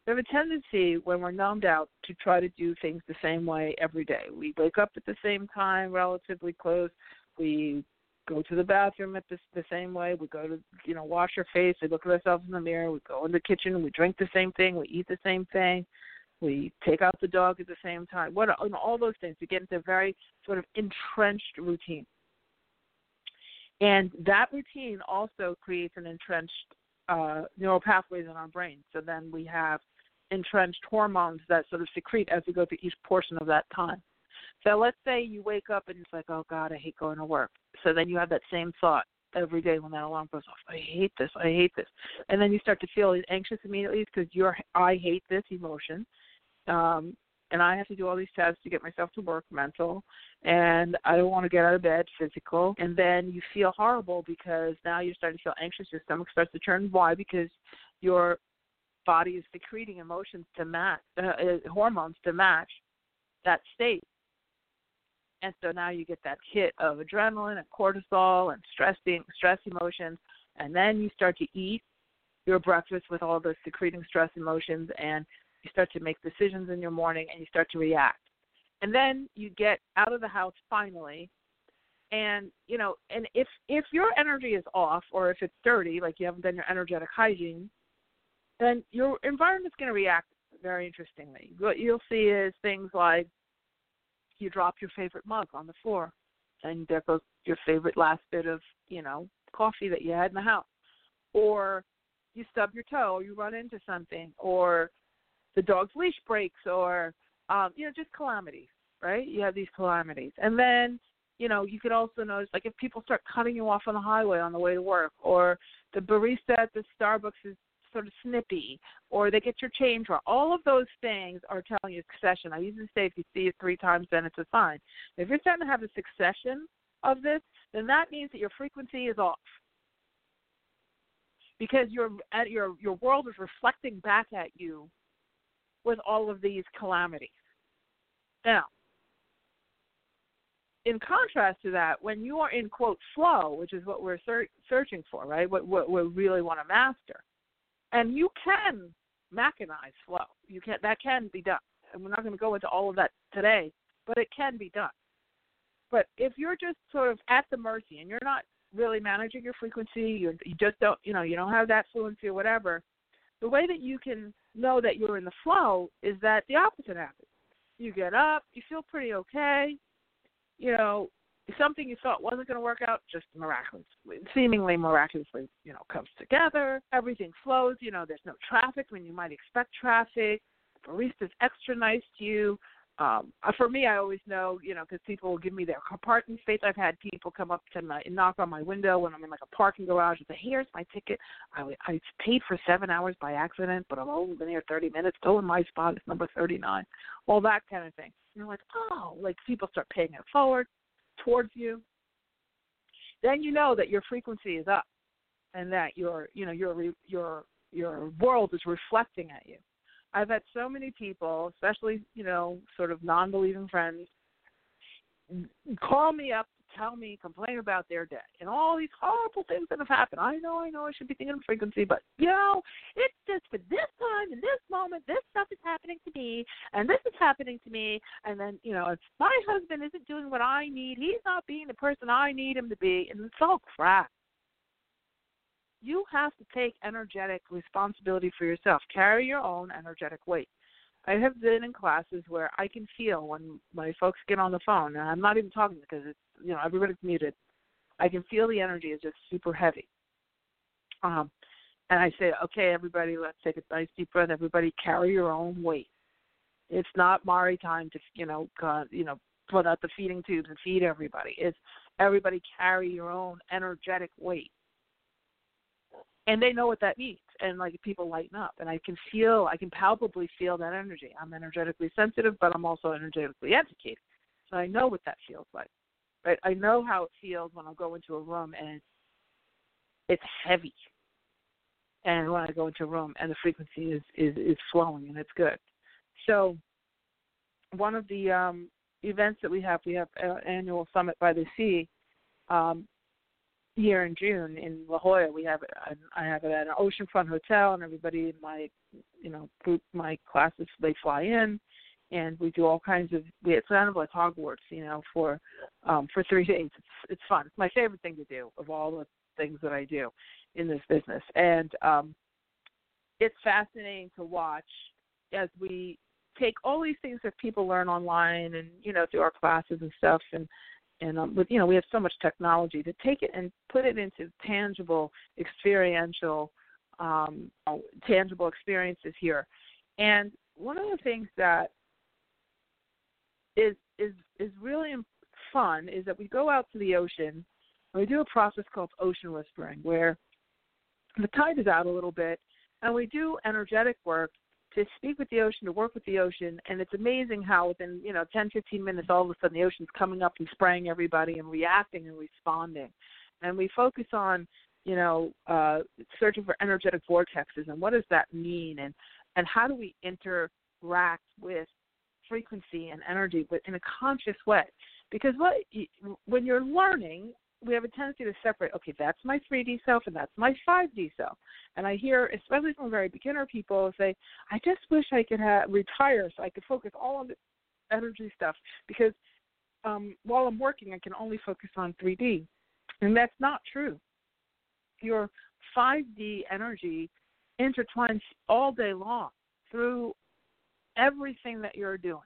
We have a tendency when we're numbed out to try to do things the same way every day. We wake up at the same time, relatively close. We go to the bathroom at the, the same way. We go to, you know, wash our face. We look at ourselves in the mirror. We go in the kitchen. We drink the same thing. We eat the same thing. We take out the dog at the same time. What you know, all those things. We get into a very sort of entrenched routine. And that routine also creates an entrenched uh, neural pathways in our brain. So then we have entrenched hormones that sort of secrete as we go through each portion of that time. So let's say you wake up and it's like, oh God, I hate going to work. So then you have that same thought every day when that alarm goes off. I hate this. I hate this. And then you start to feel anxious immediately because you're I hate this emotion. Um, and I have to do all these tests to get myself to work mental and I don't want to get out of bed physical. And then you feel horrible because now you're starting to feel anxious your stomach starts to turn why? Because your body is secreting emotions to match uh, uh, hormones to match that state. And so now you get that hit of adrenaline and cortisol and stress stress emotions. And then you start to eat your breakfast with all those secreting stress emotions and you start to make decisions in your morning and you start to react. And then you get out of the house finally and you know and if if your energy is off or if it's dirty like you haven't done your energetic hygiene then your environment's going to react very interestingly. What you'll see is things like you drop your favorite mug on the floor and there goes your favorite last bit of you know coffee that you had in the house. Or you stub your toe or you run into something or the dog's leash breaks or um you know just calamities right you have these calamities and then you know you could also notice like if people start cutting you off on the highway on the way to work or the barista at the starbucks is sort of snippy or they get your change wrong. All of those things are telling you succession. I usually say if you see it three times, then it's a sign. If you're starting to have a succession of this, then that means that your frequency is off because your your your world is reflecting back at you with all of these calamities. Now, in contrast to that, when you are in quote flow, which is what we're ser- searching for, right? What what we really want to master, and you can mechanize flow. You can that can be done. And we're not going to go into all of that today, but it can be done. But if you're just sort of at the mercy and you're not really managing your frequency, you you just don't you know you don't have that fluency or whatever. The way that you can know that you're in the flow is that the opposite happens. You get up, you feel pretty okay, you know, something you thought wasn't going to work out just miraculously, seemingly miraculously, you know, comes together. Everything flows. You know, there's no traffic when you might expect traffic. The barista's extra nice to you. Um, uh, for me, I always know, you know, because people will give me their parking space. I've had people come up to my and knock on my window when I'm in like a parking garage and say, "Here's my ticket. I I paid for seven hours by accident, but I've only been here 30 minutes. Still in my spot. It's number 39. All that kind of thing. And you're like, oh, like people start paying it forward towards you, then you know that your frequency is up and that your you know your your your world is reflecting at you. I've had so many people, especially you know sort of non-believing friends, call me up tell me, complain about their day and all these horrible things that have happened. I know, I know I should be thinking of frequency, but you know, it's just for this time and this moment, this stuff is happening to me and this is happening to me and then, you know, my husband isn't doing what I need, he's not being the person I need him to be and it's all crap. You have to take energetic responsibility for yourself. Carry your own energetic weight. I have been in classes where I can feel when my folks get on the phone, and I'm not even talking because it's you know everybody's muted. I can feel the energy is just super heavy. Um, and I say, okay, everybody, let's take a nice deep breath. Everybody, carry your own weight. It's not Mari time to, you know, uh, you know, put out the feeding tubes and feed everybody. It's everybody carry your own energetic weight, and they know what that means. And like people lighten up, and I can feel, I can palpably feel that energy. I'm energetically sensitive, but I'm also energetically educated, so I know what that feels like. Right? I know how it feels when I go into a room and it's heavy and when I go into a room and the frequency is is is flowing and it's good. So one of the um, events that we have, we have an annual summit by the sea um, here in June in La Jolla. We have. I have it at an oceanfront hotel, and everybody in my you know group, my classes, they fly in. And we do all kinds of. It's kind of like Hogwarts, you know, for um, for three days. It's it's fun. It's my favorite thing to do of all the things that I do in this business. And um, it's fascinating to watch as we take all these things that people learn online and you know through our classes and stuff and and um, with you know we have so much technology to take it and put it into tangible experiential um, tangible experiences here. And one of the things that is is is really fun is that we go out to the ocean and we do a process called ocean whispering where the tide is out a little bit, and we do energetic work to speak with the ocean, to work with the ocean, and it's amazing how within you know 10, 15 minutes, all of a sudden the ocean's coming up and spraying everybody and reacting and responding, and we focus on you know uh, searching for energetic vortexes and what does that mean, and and how do we interact with frequency and energy, but in a conscious way, because what when you're learning we have a tendency to separate. Okay, that's my 3D self and that's my 5D self. And I hear, especially from very beginner people, say, "I just wish I could retire so I could focus all on the energy stuff because um, while I'm working, I can only focus on 3D." And that's not true. Your 5D energy intertwines all day long through everything that you're doing.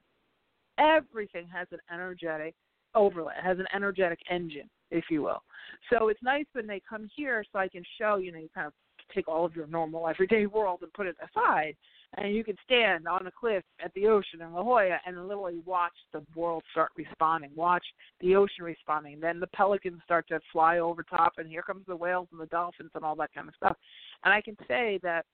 Everything has an energetic overlay, it has an energetic engine if you will. So it's nice when they come here so I can show, you know, you kind of take all of your normal everyday world and put it aside and you can stand on a cliff at the ocean in La Jolla and literally watch the world start responding, watch the ocean responding. Then the pelicans start to fly over top, and here comes the whales and the dolphins and all that kind of stuff. And I can say that,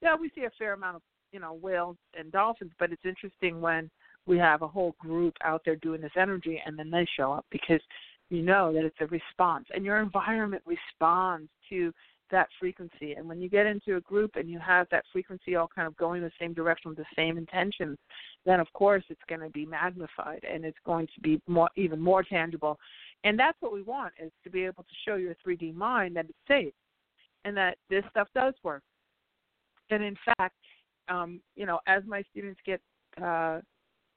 yeah, we see a fair amount of you know whales and dolphins, but it's interesting when we have a whole group out there doing this energy, and then they show up because you know that it's a response and your environment responds to that frequency. And when you get into a group and you have that frequency all kind of going the same direction with the same intention then of course it's going to be magnified and it's going to be more even more tangible. And that's what we want is to be able to show your 3d mind that it's safe and that this stuff does work. And in fact um, you know as my students get uh,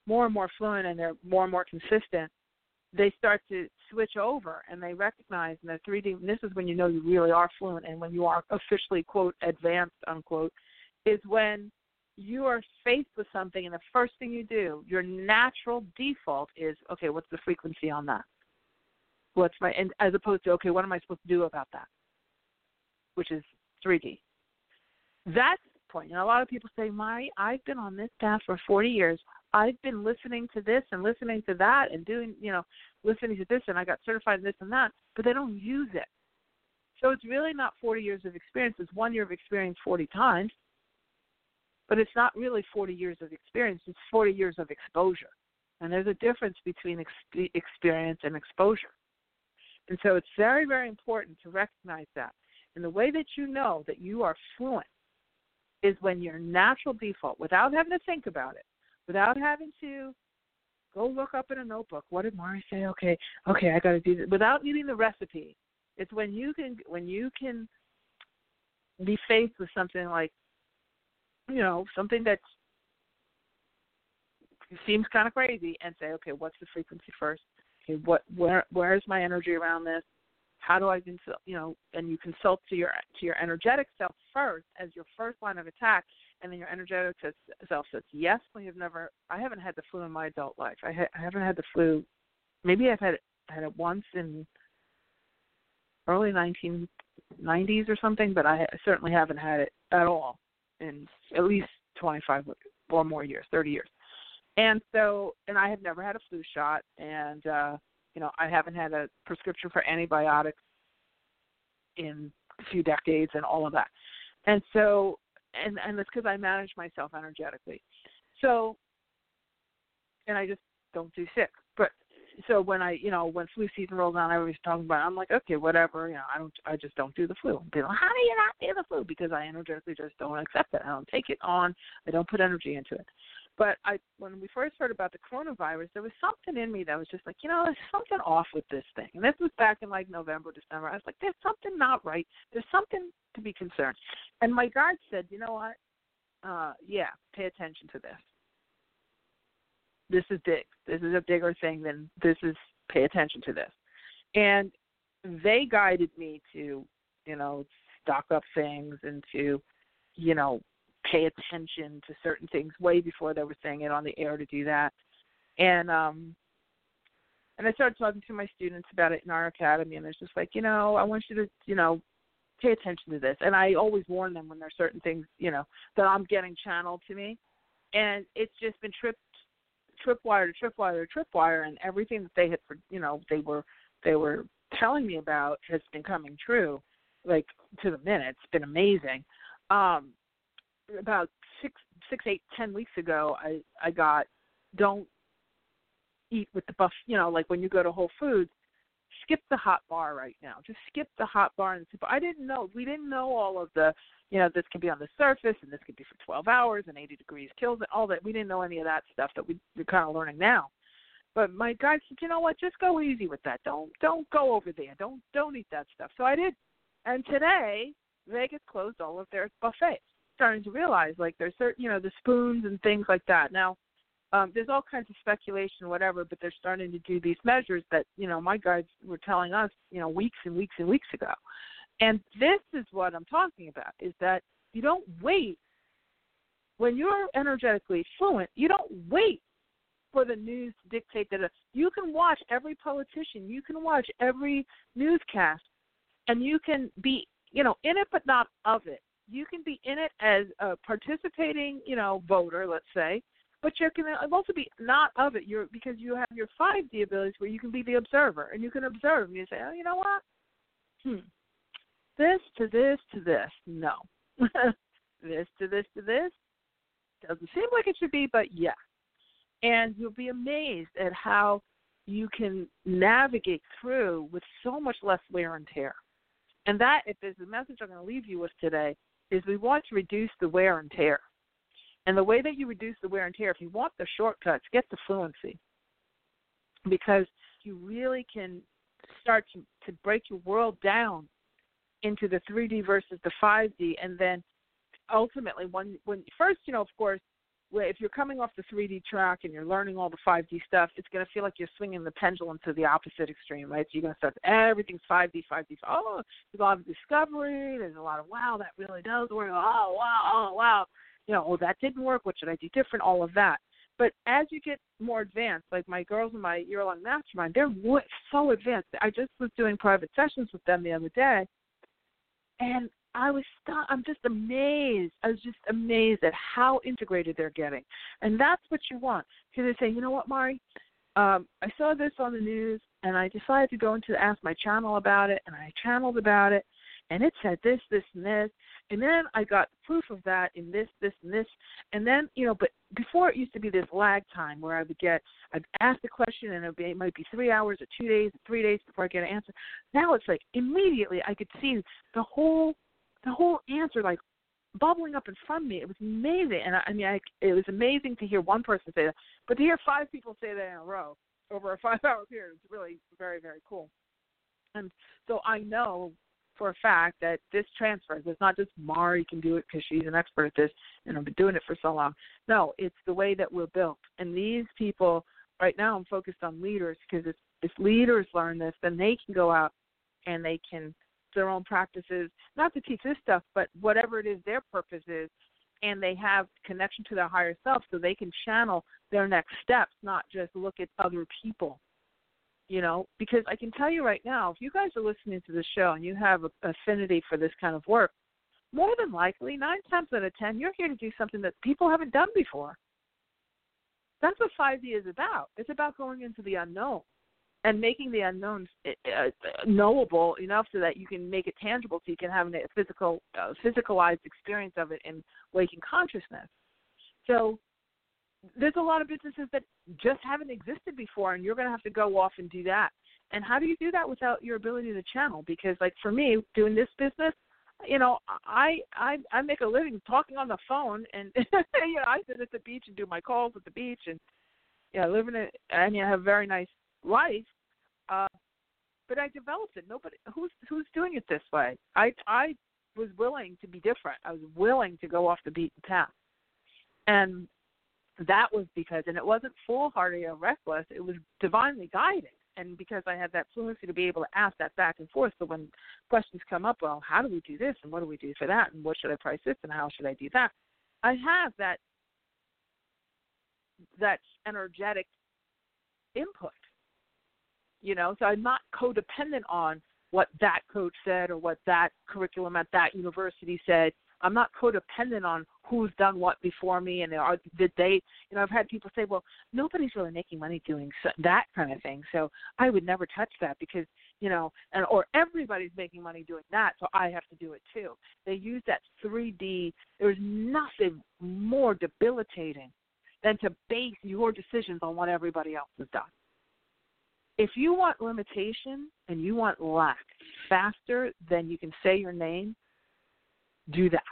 more and more fluent and they're more and more consistent they start to switch over and they recognize in the 3D, and this is when you know you really are fluent and when you are officially, quote, advanced, unquote, is when you are faced with something and the first thing you do, your natural default is, okay, what's the frequency on that? What's my, and as opposed to, okay, what am I supposed to do about that? Which is 3D. That's the point. Know, a lot of people say, my, I've been on this path for 40 years. I've been listening to this and listening to that and doing, you know, listening to this and I got certified in this and that, but they don't use it. So it's really not 40 years of experience. It's one year of experience 40 times, but it's not really 40 years of experience. It's 40 years of exposure. And there's a difference between ex- experience and exposure. And so it's very, very important to recognize that. And the way that you know that you are fluent is when your natural default, without having to think about it, without having to go look up in a notebook. What did Mari say? Okay okay I got to do this without needing the recipe. It's when you can when you can be faced with something like you know something that seems kind of crazy and say okay what's the frequency first? Okay what where where is my energy around this? How do I consult, you know, and you consult to your to your energetic self first as your first line of attack, and then your energetic self says, "Yes, we have never. I haven't had the flu in my adult life. I, ha- I haven't had the flu. Maybe I've had it, had it once in early 1990s or something, but I certainly haven't had it at all in at least 25 or more years, 30 years. And so, and I have never had a flu shot, and uh, you know, I haven't had a prescription for antibiotics in a few decades, and all of that. And so, and and it's because I manage myself energetically. So, and I just don't do sick. But so when I, you know, when flu season rolls around, everybody's talking about. It, I'm like, okay, whatever. You know, I don't, I just don't do the flu. People, how do you not do the flu? Because I energetically just don't accept it. I don't take it on. I don't put energy into it. But I, when we first heard about the coronavirus, there was something in me that was just like, you know, there's something off with this thing. And this was back in like November, December. I was like, there's something not right. There's something to be concerned. And my guide said, you know what? Uh, yeah, pay attention to this this is big. This is a bigger thing than this is pay attention to this. And they guided me to, you know, stock up things and to, you know, pay attention to certain things way before they were saying it on the air to do that. And um and I started talking to my students about it in our academy and it's just like, you know, I want you to, you know, pay attention to this. And I always warn them when there's certain things, you know, that I'm getting channeled to me. And it's just been tripped tripwire to tripwire to tripwire, and everything that they had, you know, they were they were telling me about has been coming true, like to the minute. It's been amazing. Um, about six, six, eight, ten weeks ago, I I got don't eat with the buff. You know, like when you go to Whole Foods, skip the hot bar right now. Just skip the hot bar and the. I didn't know. We didn't know all of the you know, this can be on the surface and this could be for 12 hours and 80 degrees kills it, all that. We didn't know any of that stuff that we, we're kind of learning now. But my guy said, you know what, just go easy with that. Don't don't go over there. Don't don't eat that stuff. So I did. And today, Vegas closed all of their buffets. Starting to realize like there's certain you know the spoons and things like that. Now, um, there's all kinds of speculation, whatever, but they're starting to do these measures that you know my guys were telling us you know weeks and weeks and weeks ago. And this is what I'm talking about is that you don't wait when you're energetically fluent, you don't wait for the news to dictate that you can watch every politician, you can watch every newscast and you can be, you know, in it but not of it. You can be in it as a participating, you know, voter, let's say, but you can also be not of it. You're because you have your 5D abilities where you can be the observer and you can observe and you say, oh, you know what? Hmm, this to this to this. No. this to this to this. Doesn't seem like it should be, but yeah. And you'll be amazed at how you can navigate through with so much less wear and tear. And that, if there's a message I'm going to leave you with today, is we want to reduce the wear and tear. And the way that you reduce the wear and tear, if you want the shortcuts, get the fluency. Because you really can start to, to break your world down into the 3D versus the 5D, and then ultimately, when when first, you know, of course, if you're coming off the 3D track and you're learning all the 5D stuff, it's going to feel like you're swinging the pendulum to the opposite extreme, right? So you're going to start everything's 5D, 5D. Oh, there's a lot of discovery. There's a lot of wow, that really does work. Oh, wow, oh, wow. You know, oh, that didn't work. What should I do different? All of that. But as you get more advanced, like my girls in my year-long mastermind, they're so advanced. I just was doing private sessions with them the other day, and I was st- I'm just amazed. I was just amazed at how integrated they're getting, and that's what you want. Because they say, you know what, Mari, um, I saw this on the news, and I decided to go into ask my channel about it, and I channeled about it, and it said this, this, and this, and then I got proof of that in this, this, and this, and then you know, but before it used to be this lag time where I would get, I'd ask the question, and it, be, it might be three hours or two days, or three days before I get an answer. Now it's like immediately I could see the whole, the whole answer like bubbling up in front of me. It was amazing, and I, I mean, I, it was amazing to hear one person say that, but to hear five people say that in a row over a five-hour period is really very, very cool. And so I know for a fact that this transfers. It's not just Mari can do it because she's an expert at this and I've been doing it for so long. No, it's the way that we're built. And these people, right now, I'm focused on leaders because if, if leaders learn this, then they can go out and they can their own practices, not to teach this stuff, but whatever it is their purpose is, and they have connection to their higher self so they can channel their next steps, not just look at other people You know, because I can tell you right now, if you guys are listening to the show and you have a affinity for this kind of work, more than likely, nine times out of ten, you're here to do something that people haven't done before. That's what 5D is about. It's about going into the unknown and making the unknown uh, knowable enough so that you can make it tangible, so you can have a physical, uh, physicalized experience of it in waking consciousness. So there's a lot of businesses that just haven't existed before, and you're going to have to go off and do that. And how do you do that without your ability to channel? Because, like for me, doing this business, you know, I I I make a living talking on the phone, and you know, I sit at the beach and do my calls at the beach, and live in a I mean, I have a very nice life. But I developed it. Nobody who's who's doing it this way. I I was willing to be different. I was willing to go off the beaten path, and that was because, and it wasn't foolhardy or reckless. It was divinely guided and because I had that fluency to be able to ask that back and forth, so when questions come up, well, how do we do this and what do we do for that and what should I price this and how should I do that? I have that that energetic input. You know, so I'm not codependent on what that coach said or what that curriculum at that university said. I'm not codependent on who's done what before me and are did they you know i've had people say well nobody's really making money doing so, that kind of thing. So i would never touch that because you know and or everybody's making money doing that so i have to do it too. They use that 3d there's nothing more debilitating than to base your decisions on what everybody else has done if you want limitation and you want lack faster than you can say your name do that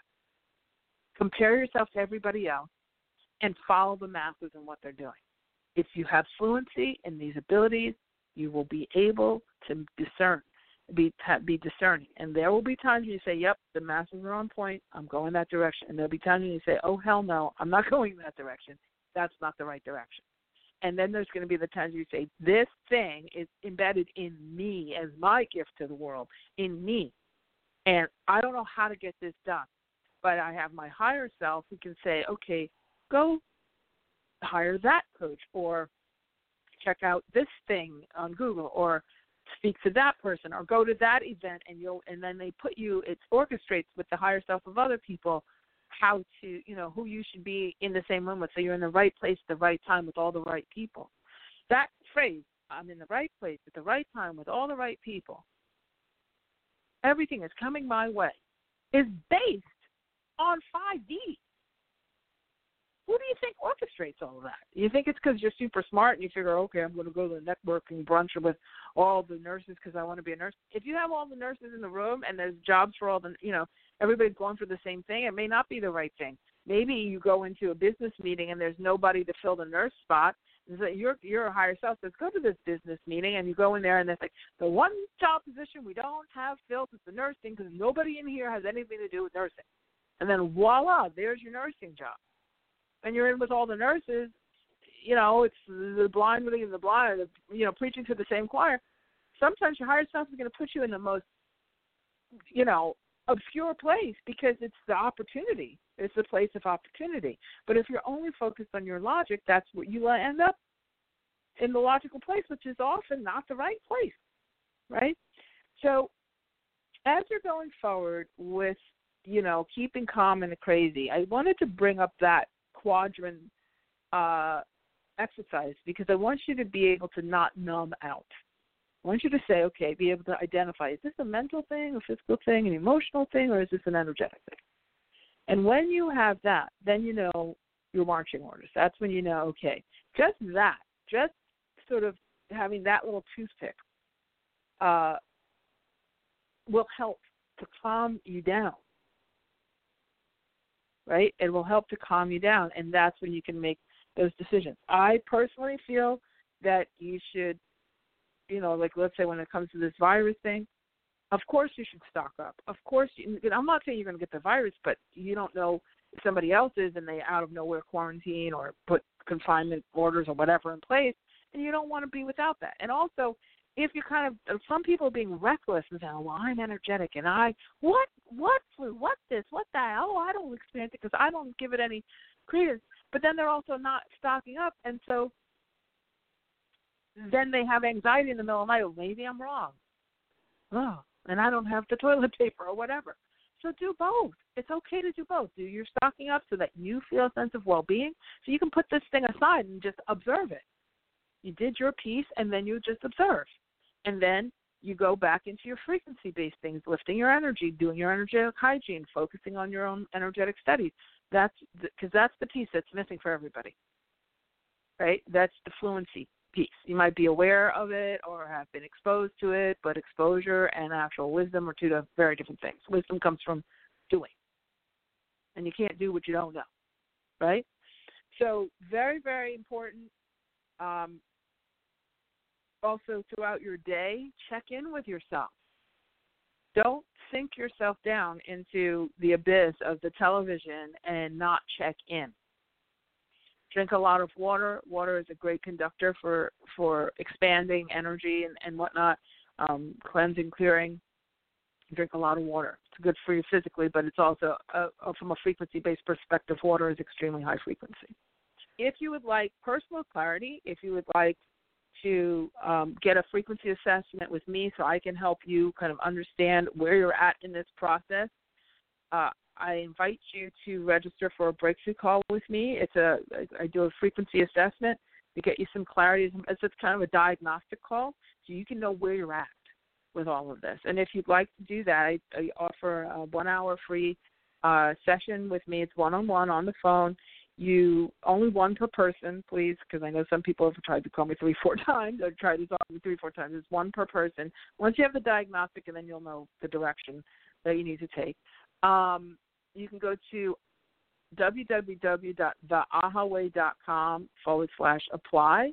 compare yourself to everybody else, and follow the masses and what they're doing. If you have fluency in these abilities, you will be able to discern, be be discerning. And there will be times when you say, "Yep, the masses are on point. I'm going that direction." And there'll be times when you say, "Oh hell no, I'm not going that direction. That's not the right direction." And then there's going to be the times you say, "This thing is embedded in me as my gift to the world, in me, and I don't know how to get this done but I have my higher self who can say, okay, go hire that coach or check out this thing on Google or speak to that person or go to that event and you'll and then they put you it orchestrates with the higher self of other people how to you know who you should be in the same room with so you're in the right place at the right time with all the right people that phrase i'm in the right place at the right time with all the right people everything is coming my way is based on 5D. Who do you think orchestrates all of that? You think it's because you're super smart and you figure, okay, I'm going to go to the networking brunch with all the nurses because I want to be a nurse. If you have all the nurses in the room and there's jobs for all the, you know, everybody's going for the same thing, it may not be the right thing. Maybe you go into a business meeting and there's nobody to fill the nurse spot. So your your higher self says, go to this business meeting, and you go in there, and it's like the one job position we don't have filled is the nursing because nobody in here has anything to do with nursing and then voila, there's your nursing job. And you're in with all the nurses, you know, it's the blind leading the blind, the, you know, preaching to the same choir. Sometimes your higher self is going to put you in the most, you know, obscure place because it's the opportunity. It's the place of opportunity. But if you're only focused on your logic, that's what you end up in the logical place, which is often not the right place, right? So as you're going forward with you know, keeping calm and the crazy. I wanted to bring up that quadrant uh, exercise because I want you to be able to not numb out. I want you to say, okay, be able to identify is this a mental thing, a physical thing, an emotional thing, or is this an energetic thing? And when you have that, then you know your marching orders. That's when you know, okay, just that, just sort of having that little toothpick uh, will help to calm you down right? It will help to calm you down, and that's when you can make those decisions. I personally feel that you should, you know, like let's say when it comes to this virus thing, of course you should stock up. Of course, you, I'm not saying you're going to get the virus, but you don't know if somebody else is and they out of nowhere quarantine or put confinement orders or whatever in place, and you don't want to be without that. And also, if you're kind of uh, some people being reckless and saying, "Well, I'm energetic and I what what flu what this what that oh I don't experience it because I don't give it any credence," but then they're also not stocking up, and so then they have anxiety in the middle of the night. Maybe I'm wrong. Oh, and I don't have the toilet paper or whatever. So do both. It's okay to do both. Do your stocking up so that you feel a sense of well being. So you can put this thing aside and just observe it. You did your piece and then you just observe. And then you go back into your frequency based things, lifting your energy, doing your energetic hygiene, focusing on your own energetic studies. That's because that's the piece that's missing for everybody. Right? That's the fluency piece. You might be aware of it or have been exposed to it, but exposure and actual wisdom are two very different things. Wisdom comes from doing, and you can't do what you don't know, right? So, very, very important. Um, also, throughout your day, check in with yourself. Don't sink yourself down into the abyss of the television and not check in drink a lot of water. Water is a great conductor for for expanding energy and and whatnot, um, cleansing, clearing. Drink a lot of water. It's good for you physically, but it's also uh, from a frequency based perspective. Water is extremely high frequency. If you would like personal clarity, if you would like to um, get a frequency assessment with me so I can help you kind of understand where you're at in this process, uh, I invite you to register for a breakthrough call with me. It's a I do a frequency assessment to get you some clarity. It's just kind of a diagnostic call, so you can know where you're at with all of this. And if you'd like to do that, I, I offer a one-hour free uh, session with me. It's one-on-one on the phone. You only one per person, please, because I know some people have tried to call me three, four times or tried to talk to me three, four times. It's one per person. Once you have the diagnostic, and then you'll know the direction that you need to take. Um, you can go to www.theahaway.com forward slash apply.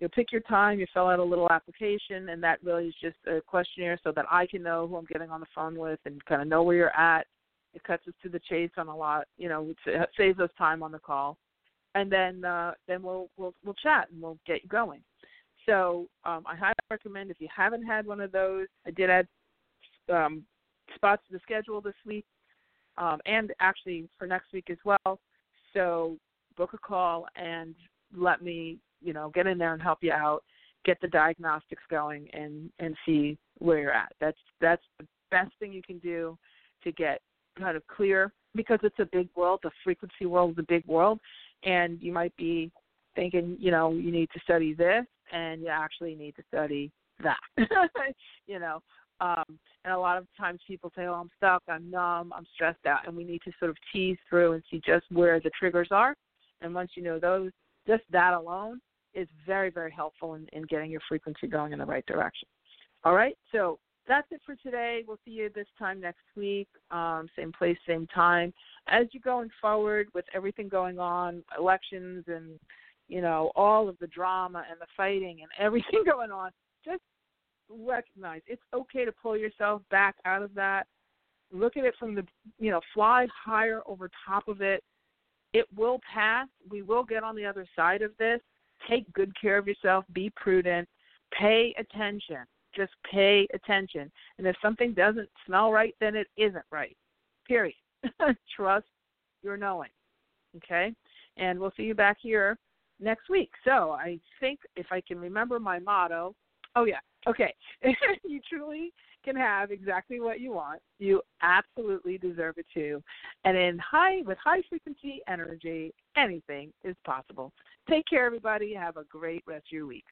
You'll pick your time, you fill out a little application, and that really is just a questionnaire so that I can know who I'm getting on the phone with and kind of know where you're at. It cuts us to the chase on a lot, you know, it saves us time on the call, and then uh, then we'll we'll we'll chat and we'll get you going. So um, I highly recommend if you haven't had one of those. I did add um, spots to the schedule this week um, and actually for next week as well. So book a call and let me, you know, get in there and help you out, get the diagnostics going, and and see where you're at. That's that's the best thing you can do to get kind of clear because it's a big world. The frequency world is a big world, and you might be thinking, you know, you need to study this, and you actually need to study that. you know, um, and a lot of times people say, "Oh, I'm stuck, I'm numb, I'm stressed out," and we need to sort of tease through and see just where the triggers are. And once you know those, just that alone is very, very helpful in, in getting your frequency going in the right direction. All right, so that's it for today. We'll see you this time next week, um, same place, same time. As you're going forward with everything going on, elections and you know all of the drama and the fighting and everything going on, just recognize it's okay to pull yourself back out of that. Look at it from the, you know, fly higher over top of it. It will pass. We will get on the other side of this. Take good care of yourself. Be prudent. Pay attention. Just pay attention. And if something doesn't smell right, then it isn't right. Period. Trust your knowing. Okay? And we'll see you back here next week. So I think if I can remember my motto, oh yeah, Okay, you truly can have exactly what you want. You absolutely deserve it too. And in high with high frequency energy, anything is possible. Take care everybody. Have a great rest of your week.